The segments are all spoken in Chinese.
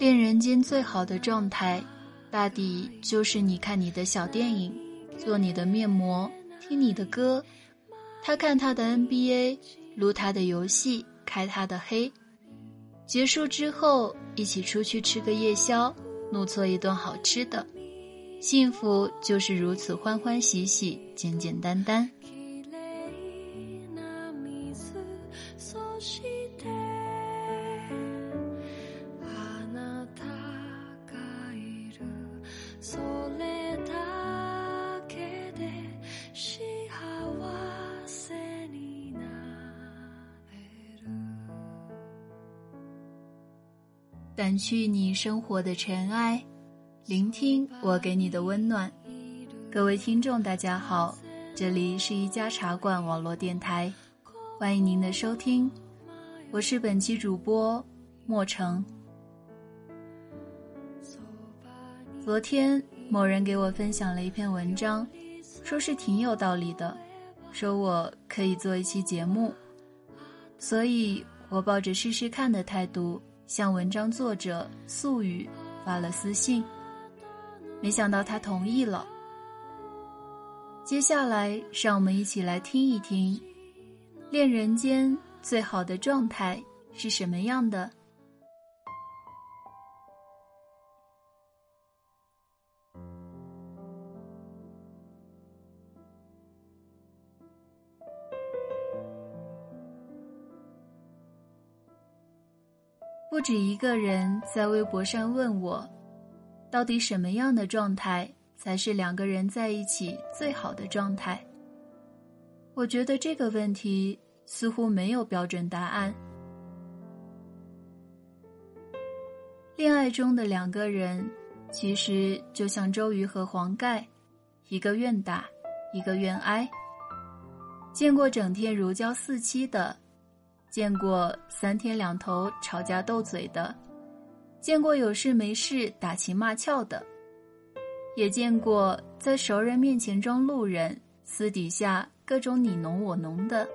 恋人间最好的状态，大抵就是你看你的小电影，做你的面膜，听你的歌，他看他的 NBA，撸他的游戏，开他的黑。结束之后，一起出去吃个夜宵，怒搓一顿好吃的。幸福就是如此欢欢喜喜，简简单单。掸去你生活的尘埃，聆听我给你的温暖。各位听众，大家好，这里是一家茶馆网络电台，欢迎您的收听，我是本期主播莫成。昨天某人给我分享了一篇文章，说是挺有道理的，说我可以做一期节目，所以我抱着试试看的态度。向文章作者素雨发了私信，没想到他同意了。接下来，让我们一起来听一听，恋人间最好的状态是什么样的。不止一个人在微博上问我，到底什么样的状态才是两个人在一起最好的状态？我觉得这个问题似乎没有标准答案。恋爱中的两个人，其实就像周瑜和黄盖，一个愿打，一个愿挨。见过整天如胶似漆的。见过三天两头吵架斗嘴的，见过有事没事打情骂俏的，也见过在熟人面前装路人，私底下各种你侬我侬的。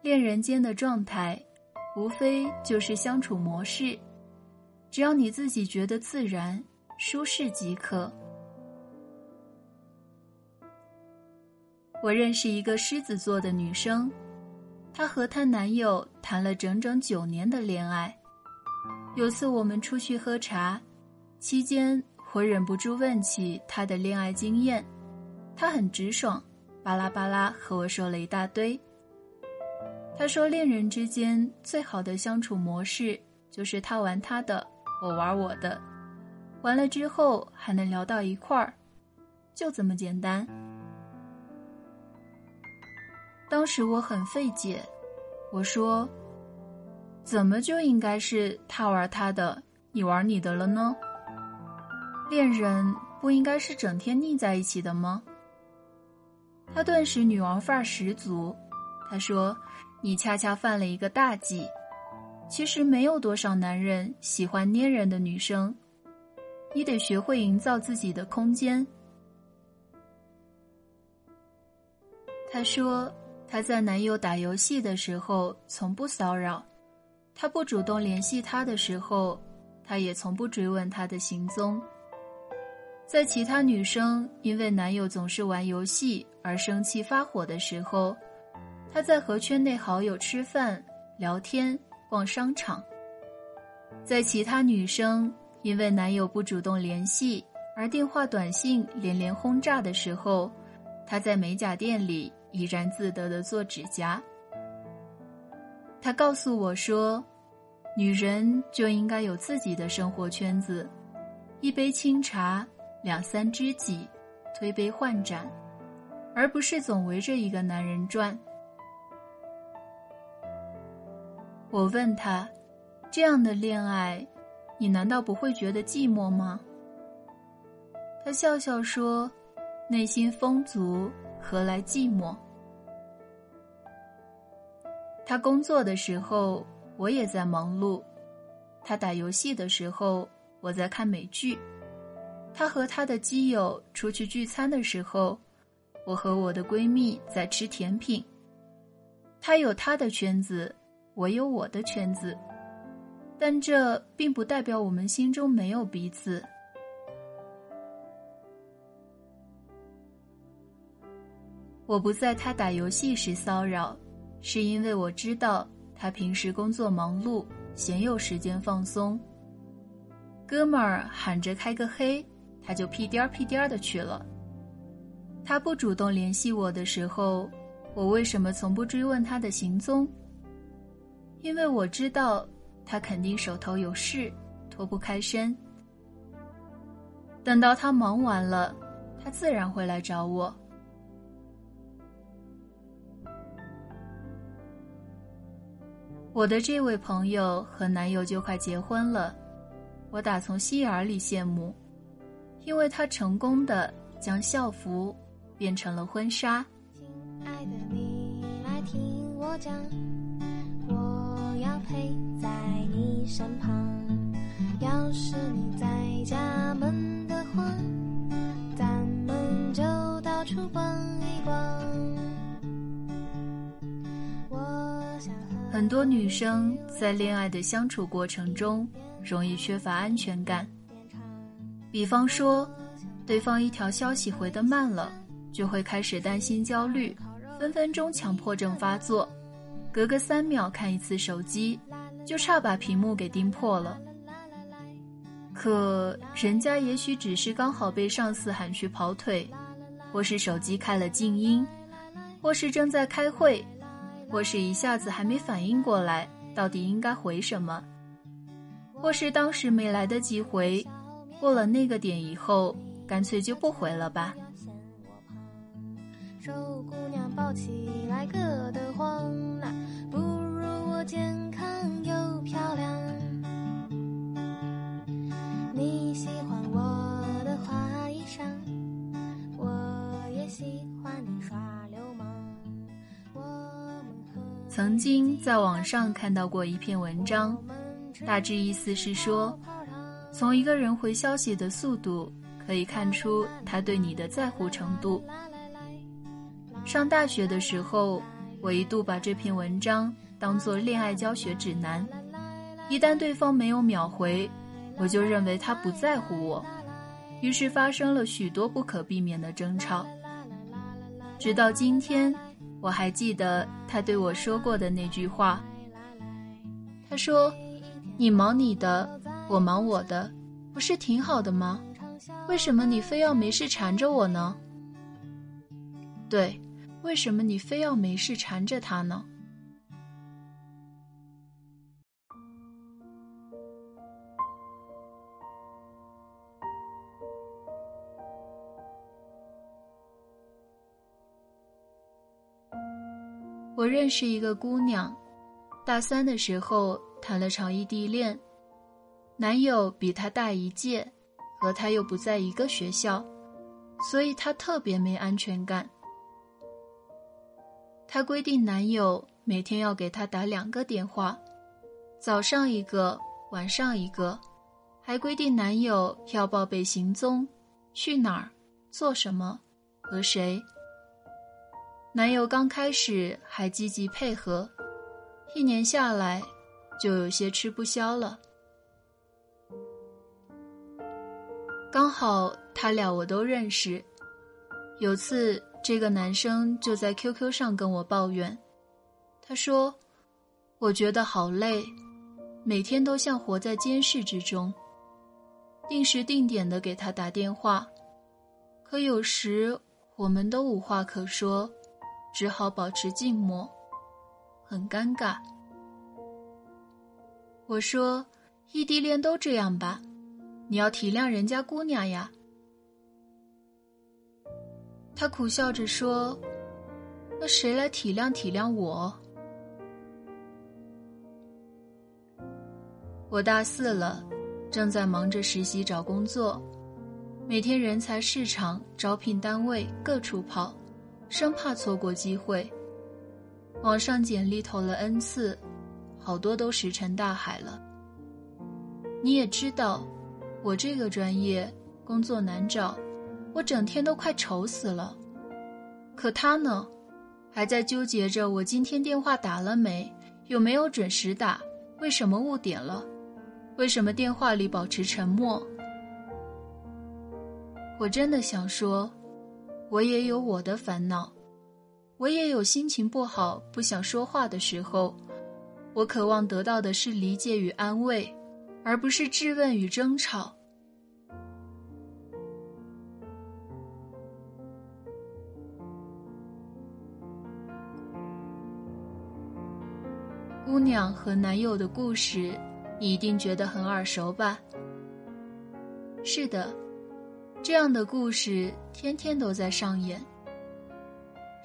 恋人间的状态，无非就是相处模式，只要你自己觉得自然、舒适即可。我认识一个狮子座的女生，她和她男友谈了整整九年的恋爱。有次我们出去喝茶，期间我忍不住问起她的恋爱经验，她很直爽，巴拉巴拉和我说了一大堆。她说，恋人之间最好的相处模式就是他玩他的，我玩我的，完了之后还能聊到一块儿，就这么简单。当时我很费解，我说：“怎么就应该是他玩他的，你玩你的了呢？恋人不应该是整天腻在一起的吗？”他顿时女王范儿十足，他说：“你恰恰犯了一个大忌。其实没有多少男人喜欢粘人的女生，你得学会营造自己的空间。”他说。她在男友打游戏的时候从不骚扰，他不主动联系他的时候，她也从不追问他的行踪。在其他女生因为男友总是玩游戏而生气发火的时候，她在和圈内好友吃饭、聊天、逛商场。在其他女生因为男友不主动联系而电话、短信连连轰炸的时候，她在美甲店里。怡然自得的做指甲。他告诉我说：“女人就应该有自己的生活圈子，一杯清茶，两三知己，推杯换盏，而不是总围着一个男人转。”我问他：“这样的恋爱，你难道不会觉得寂寞吗？”他笑笑说：“内心丰足。”何来寂寞？他工作的时候，我也在忙碌；他打游戏的时候，我在看美剧；他和他的基友出去聚餐的时候，我和我的闺蜜在吃甜品。他有他的圈子，我有我的圈子，但这并不代表我们心中没有彼此。我不在他打游戏时骚扰，是因为我知道他平时工作忙碌，鲜有时间放松。哥们儿喊着开个黑，他就屁颠儿屁颠儿的去了。他不主动联系我的时候，我为什么从不追问他的行踪？因为我知道他肯定手头有事，脱不开身。等到他忙完了，他自然会来找我。我的这位朋友和男友就快结婚了，我打从心眼里羡慕，因为他成功的将校服变成了婚纱。亲爱的，你来听我讲，我要陪在你身旁。要是你在家闷得慌，很多女生在恋爱的相处过程中，容易缺乏安全感。比方说，对方一条消息回得慢了，就会开始担心、焦虑，分分钟强迫症发作，隔个三秒看一次手机，就差把屏幕给盯破了。可人家也许只是刚好被上司喊去跑腿，或是手机开了静音，或是正在开会。或是一下子还没反应过来，到底应该回什么；或是当时没来得及回，过了那个点以后，干脆就不回了吧。瘦姑娘抱起来硌得慌，不如我健康又漂亮。曾经在网上看到过一篇文章，大致意思是说，从一个人回消息的速度可以看出他对你的在乎程度。上大学的时候，我一度把这篇文章当做恋爱教学指南，一旦对方没有秒回，我就认为他不在乎我，于是发生了许多不可避免的争吵，直到今天。我还记得他对我说过的那句话。他说：“你忙你的，我忙我的，不是挺好的吗？为什么你非要没事缠着我呢？”对，为什么你非要没事缠着他呢？我认识一个姑娘，大三的时候谈了场异地恋，男友比她大一届，和她又不在一个学校，所以她特别没安全感。她规定男友每天要给她打两个电话，早上一个，晚上一个，还规定男友要报备行踪，去哪儿，做什么，和谁。男友刚开始还积极配合，一年下来，就有些吃不消了。刚好他俩我都认识，有次这个男生就在 QQ 上跟我抱怨，他说：“我觉得好累，每天都像活在监视之中，定时定点的给他打电话，可有时我们都无话可说。”只好保持静默，很尴尬。我说：“异地恋都这样吧，你要体谅人家姑娘呀。”他苦笑着说：“那谁来体谅体谅我？”我大四了，正在忙着实习找工作，每天人才市场、招聘单位各处跑。生怕错过机会，网上简历投了 N 次，好多都石沉大海了。你也知道，我这个专业工作难找，我整天都快愁死了。可他呢，还在纠结着我今天电话打了没，有没有准时打，为什么误点了，为什么电话里保持沉默？我真的想说，我也有我的烦恼，我也有心情不好、不想说话的时候。我渴望得到的是理解与安慰，而不是质问与争吵。姑娘和男友的故事，你一定觉得很耳熟吧？是的，这样的故事天天都在上演。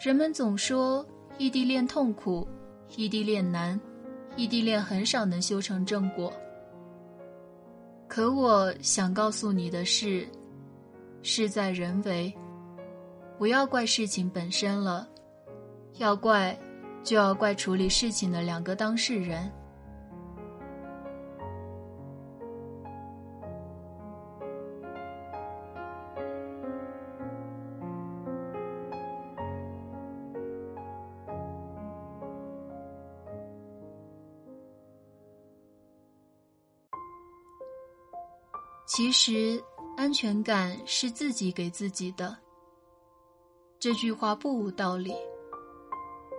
人们总说异地恋痛苦，异地恋难。异地恋很少能修成正果，可我想告诉你的是，事在人为，不要怪事情本身了，要怪，就要怪处理事情的两个当事人。其实，安全感是自己给自己的。这句话不无道理。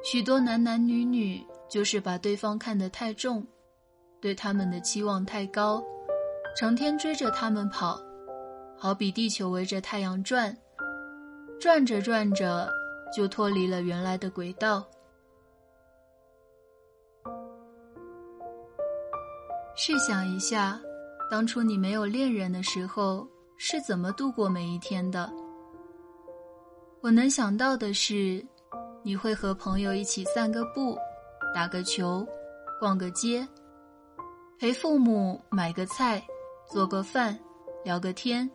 许多男男女女就是把对方看得太重，对他们的期望太高，成天追着他们跑，好比地球围着太阳转，转着转着就脱离了原来的轨道。试想一下。当初你没有恋人的时候是怎么度过每一天的？我能想到的是，你会和朋友一起散个步，打个球，逛个街，陪父母买个菜，做个饭，聊个天，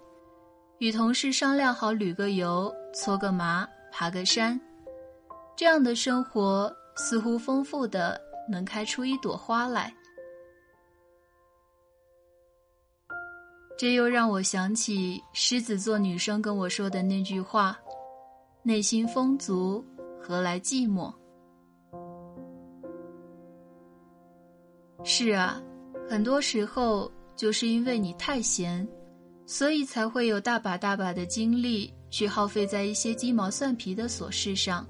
与同事商量好旅个游，搓个麻，爬个山。这样的生活似乎丰富的能开出一朵花来。这又让我想起狮子座女生跟我说的那句话：“内心丰足，何来寂寞？”是啊，很多时候就是因为你太闲，所以才会有大把大把的精力去耗费在一些鸡毛蒜皮的琐事上。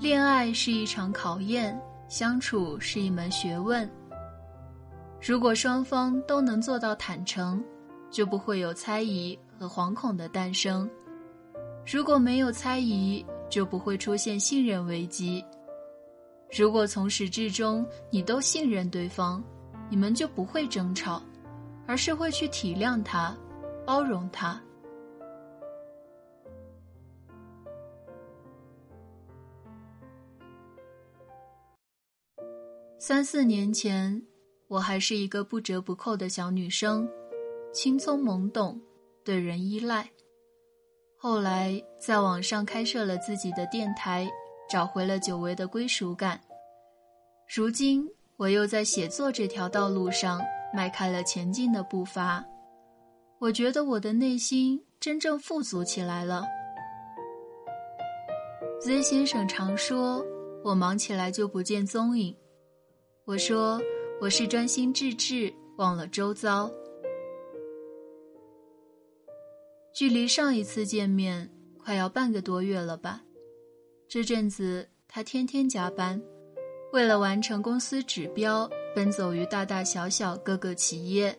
恋爱是一场考验。相处是一门学问。如果双方都能做到坦诚，就不会有猜疑和惶恐的诞生；如果没有猜疑，就不会出现信任危机。如果从始至终你都信任对方，你们就不会争吵，而是会去体谅他，包容他。三四年前，我还是一个不折不扣的小女生，青葱懵懂，对人依赖。后来在网上开设了自己的电台，找回了久违的归属感。如今，我又在写作这条道路上迈开了前进的步伐。我觉得我的内心真正富足起来了。Z 先生常说，我忙起来就不见踪影。我说我是专心致志，忘了周遭。距离上一次见面快要半个多月了吧？这阵子他天天加班，为了完成公司指标，奔走于大大小小各个企业。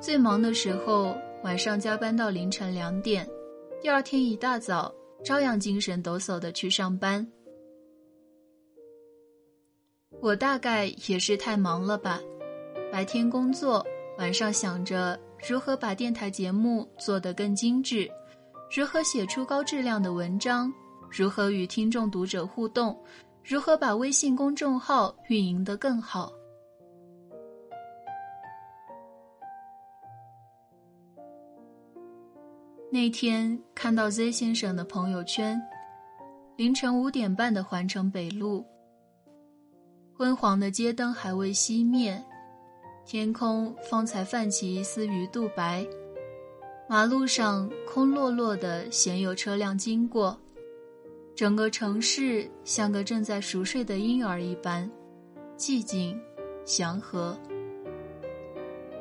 最忙的时候，晚上加班到凌晨两点，第二天一大早照样精神抖擞的去上班。我大概也是太忙了吧，白天工作，晚上想着如何把电台节目做得更精致，如何写出高质量的文章，如何与听众读者互动，如何把微信公众号运营得更好。那天看到 Z 先生的朋友圈，凌晨五点半的环城北路。昏黄的街灯还未熄灭，天空方才泛起一丝鱼肚白，马路上空落落的，鲜有车辆经过。整个城市像个正在熟睡的婴儿一般，寂静、祥和。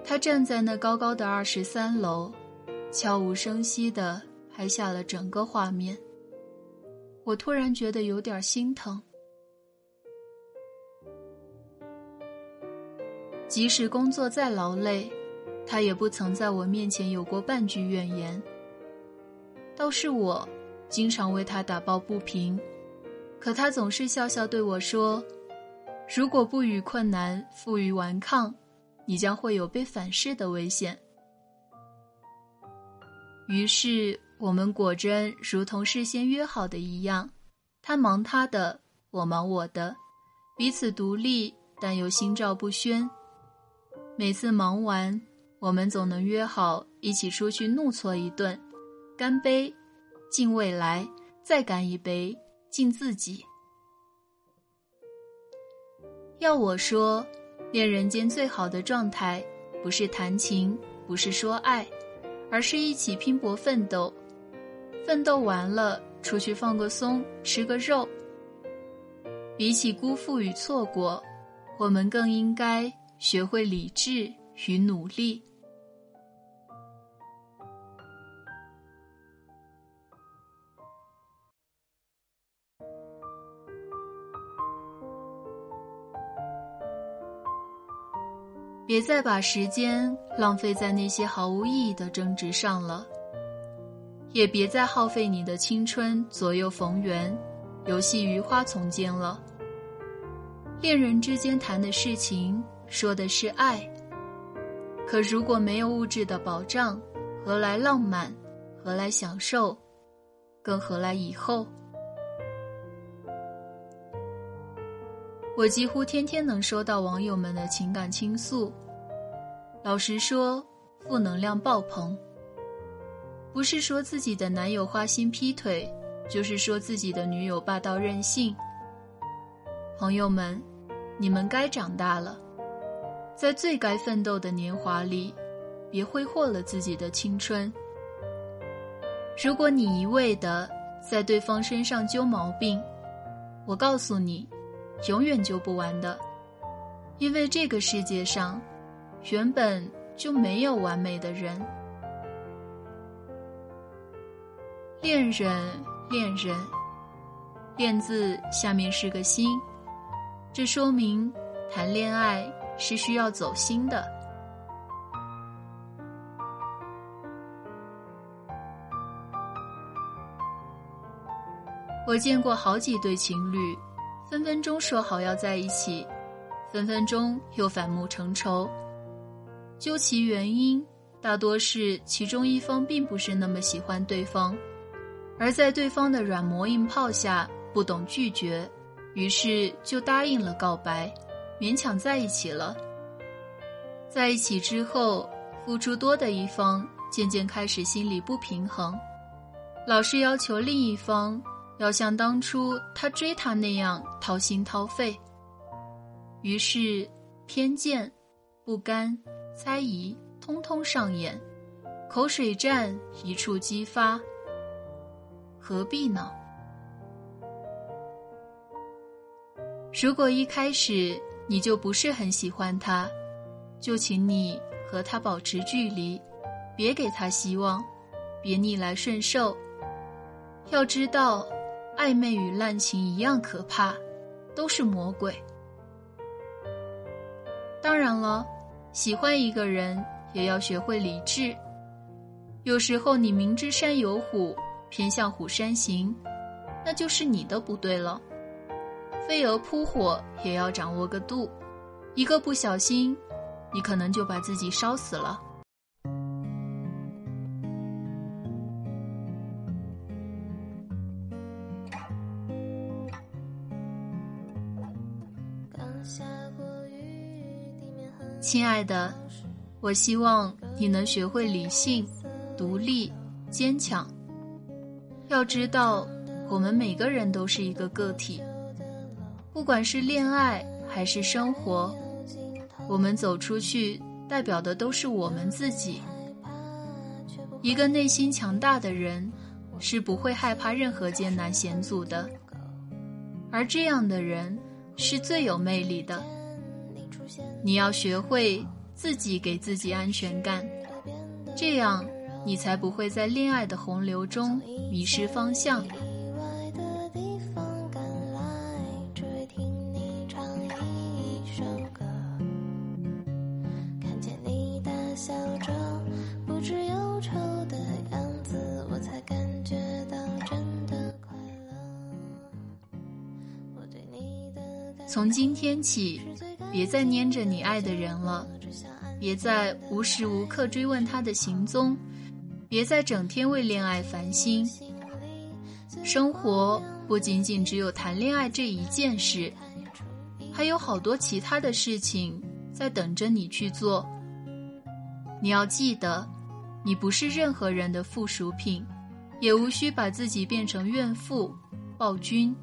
他站在那高高的二十三楼，悄无声息地拍下了整个画面。我突然觉得有点心疼。即使工作再劳累，他也不曾在我面前有过半句怨言。倒是我，经常为他打抱不平，可他总是笑笑对我说：“如果不与困难负隅顽抗，你将会有被反噬的危险。”于是，我们果真如同事先约好的一样，他忙他的，我忙我的，彼此独立，但又心照不宣。每次忙完，我们总能约好一起出去怒搓一顿，干杯，敬未来，再干一杯，敬自己。要我说，恋人间最好的状态，不是谈情，不是说爱，而是一起拼搏奋斗。奋斗完了，出去放个松，吃个肉。比起辜负与错过，我们更应该。学会理智与努力，别再把时间浪费在那些毫无意义的争执上了，也别再耗费你的青春左右逢源，游戏于花丛间了。恋人之间谈的事情。说的是爱，可如果没有物质的保障，何来浪漫？何来享受？更何来以后？我几乎天天能收到网友们的情感倾诉，老实说，负能量爆棚。不是说自己的男友花心劈腿，就是说自己的女友霸道任性。朋友们，你们该长大了。在最该奋斗的年华里，别挥霍了自己的青春。如果你一味的在对方身上揪毛病，我告诉你，永远揪不完的，因为这个世界上，原本就没有完美的人。恋人，恋人，恋字下面是个心，这说明谈恋爱。是需要走心的。我见过好几对情侣，分分钟说好要在一起，分分钟又反目成仇。究其原因，大多是其中一方并不是那么喜欢对方，而在对方的软磨硬泡下不懂拒绝，于是就答应了告白。勉强在一起了。在一起之后，付出多的一方渐渐开始心里不平衡，老是要求另一方要像当初他追他那样掏心掏肺。于是，偏见、不甘、猜疑通通上演，口水战一触即发。何必呢？如果一开始。你就不是很喜欢他，就请你和他保持距离，别给他希望，别逆来顺受。要知道，暧昧与滥情一样可怕，都是魔鬼。当然了，喜欢一个人也要学会理智。有时候你明知山有虎，偏向虎山行，那就是你的不对了。飞蛾扑火也要掌握个度，一个不小心，你可能就把自己烧死了。亲爱的，我希望你能学会理性、独立、坚强。要知道，我们每个人都是一个个体。不管是恋爱还是生活，我们走出去，代表的都是我们自己。一个内心强大的人，是不会害怕任何艰难险阻的，而这样的人是最有魅力的。你要学会自己给自己安全感，这样你才不会在恋爱的洪流中迷失方向。今天起，别再粘着你爱的人了，别再无时无刻追问他的行踪，别再整天为恋爱烦心。生活不仅仅只有谈恋爱这一件事，还有好多其他的事情在等着你去做。你要记得，你不是任何人的附属品，也无需把自己变成怨妇、暴君。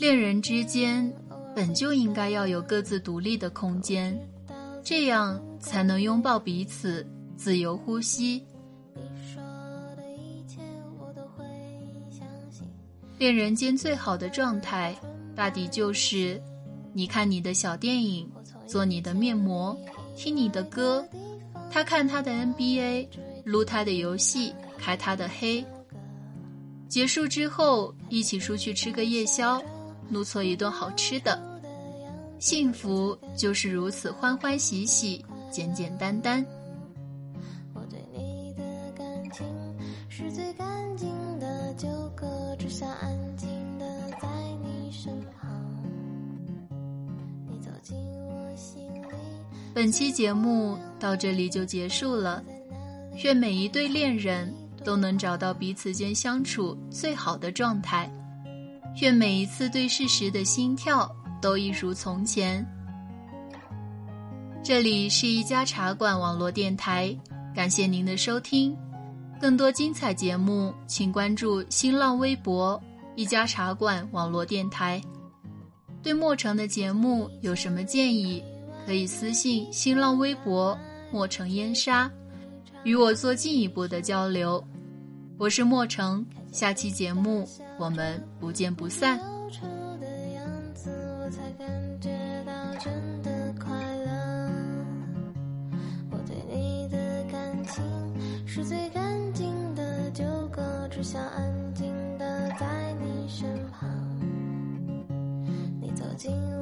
恋人之间本就应该要有各自独立的空间，这样才能拥抱彼此，自由呼吸。恋人间最好的状态，大抵就是：你看你的小电影，做你的面膜，听你的歌，他看他的 NBA，撸他的游戏，开他的黑。结束之后，一起出去吃个夜宵。怒错一顿好吃的，幸福就是如此欢欢喜喜、简简单单。我对你的感情是最干净的安静的在你身旁。你走进我心里。本期节目到这里就结束了，愿每一对恋人都能找到彼此间相处最好的状态。愿每一次对视时的心跳都一如从前。这里是一家茶馆网络电台，感谢您的收听。更多精彩节目，请关注新浪微博“一家茶馆网络电台”。对莫城的节目有什么建议，可以私信新浪微博“莫城烟沙”，与我做进一步的交流。我是莫城。下期节目我们不见不散。的样子我才感觉到真的快乐我对你的感情是最干净的只想安静的在你身旁。你走进我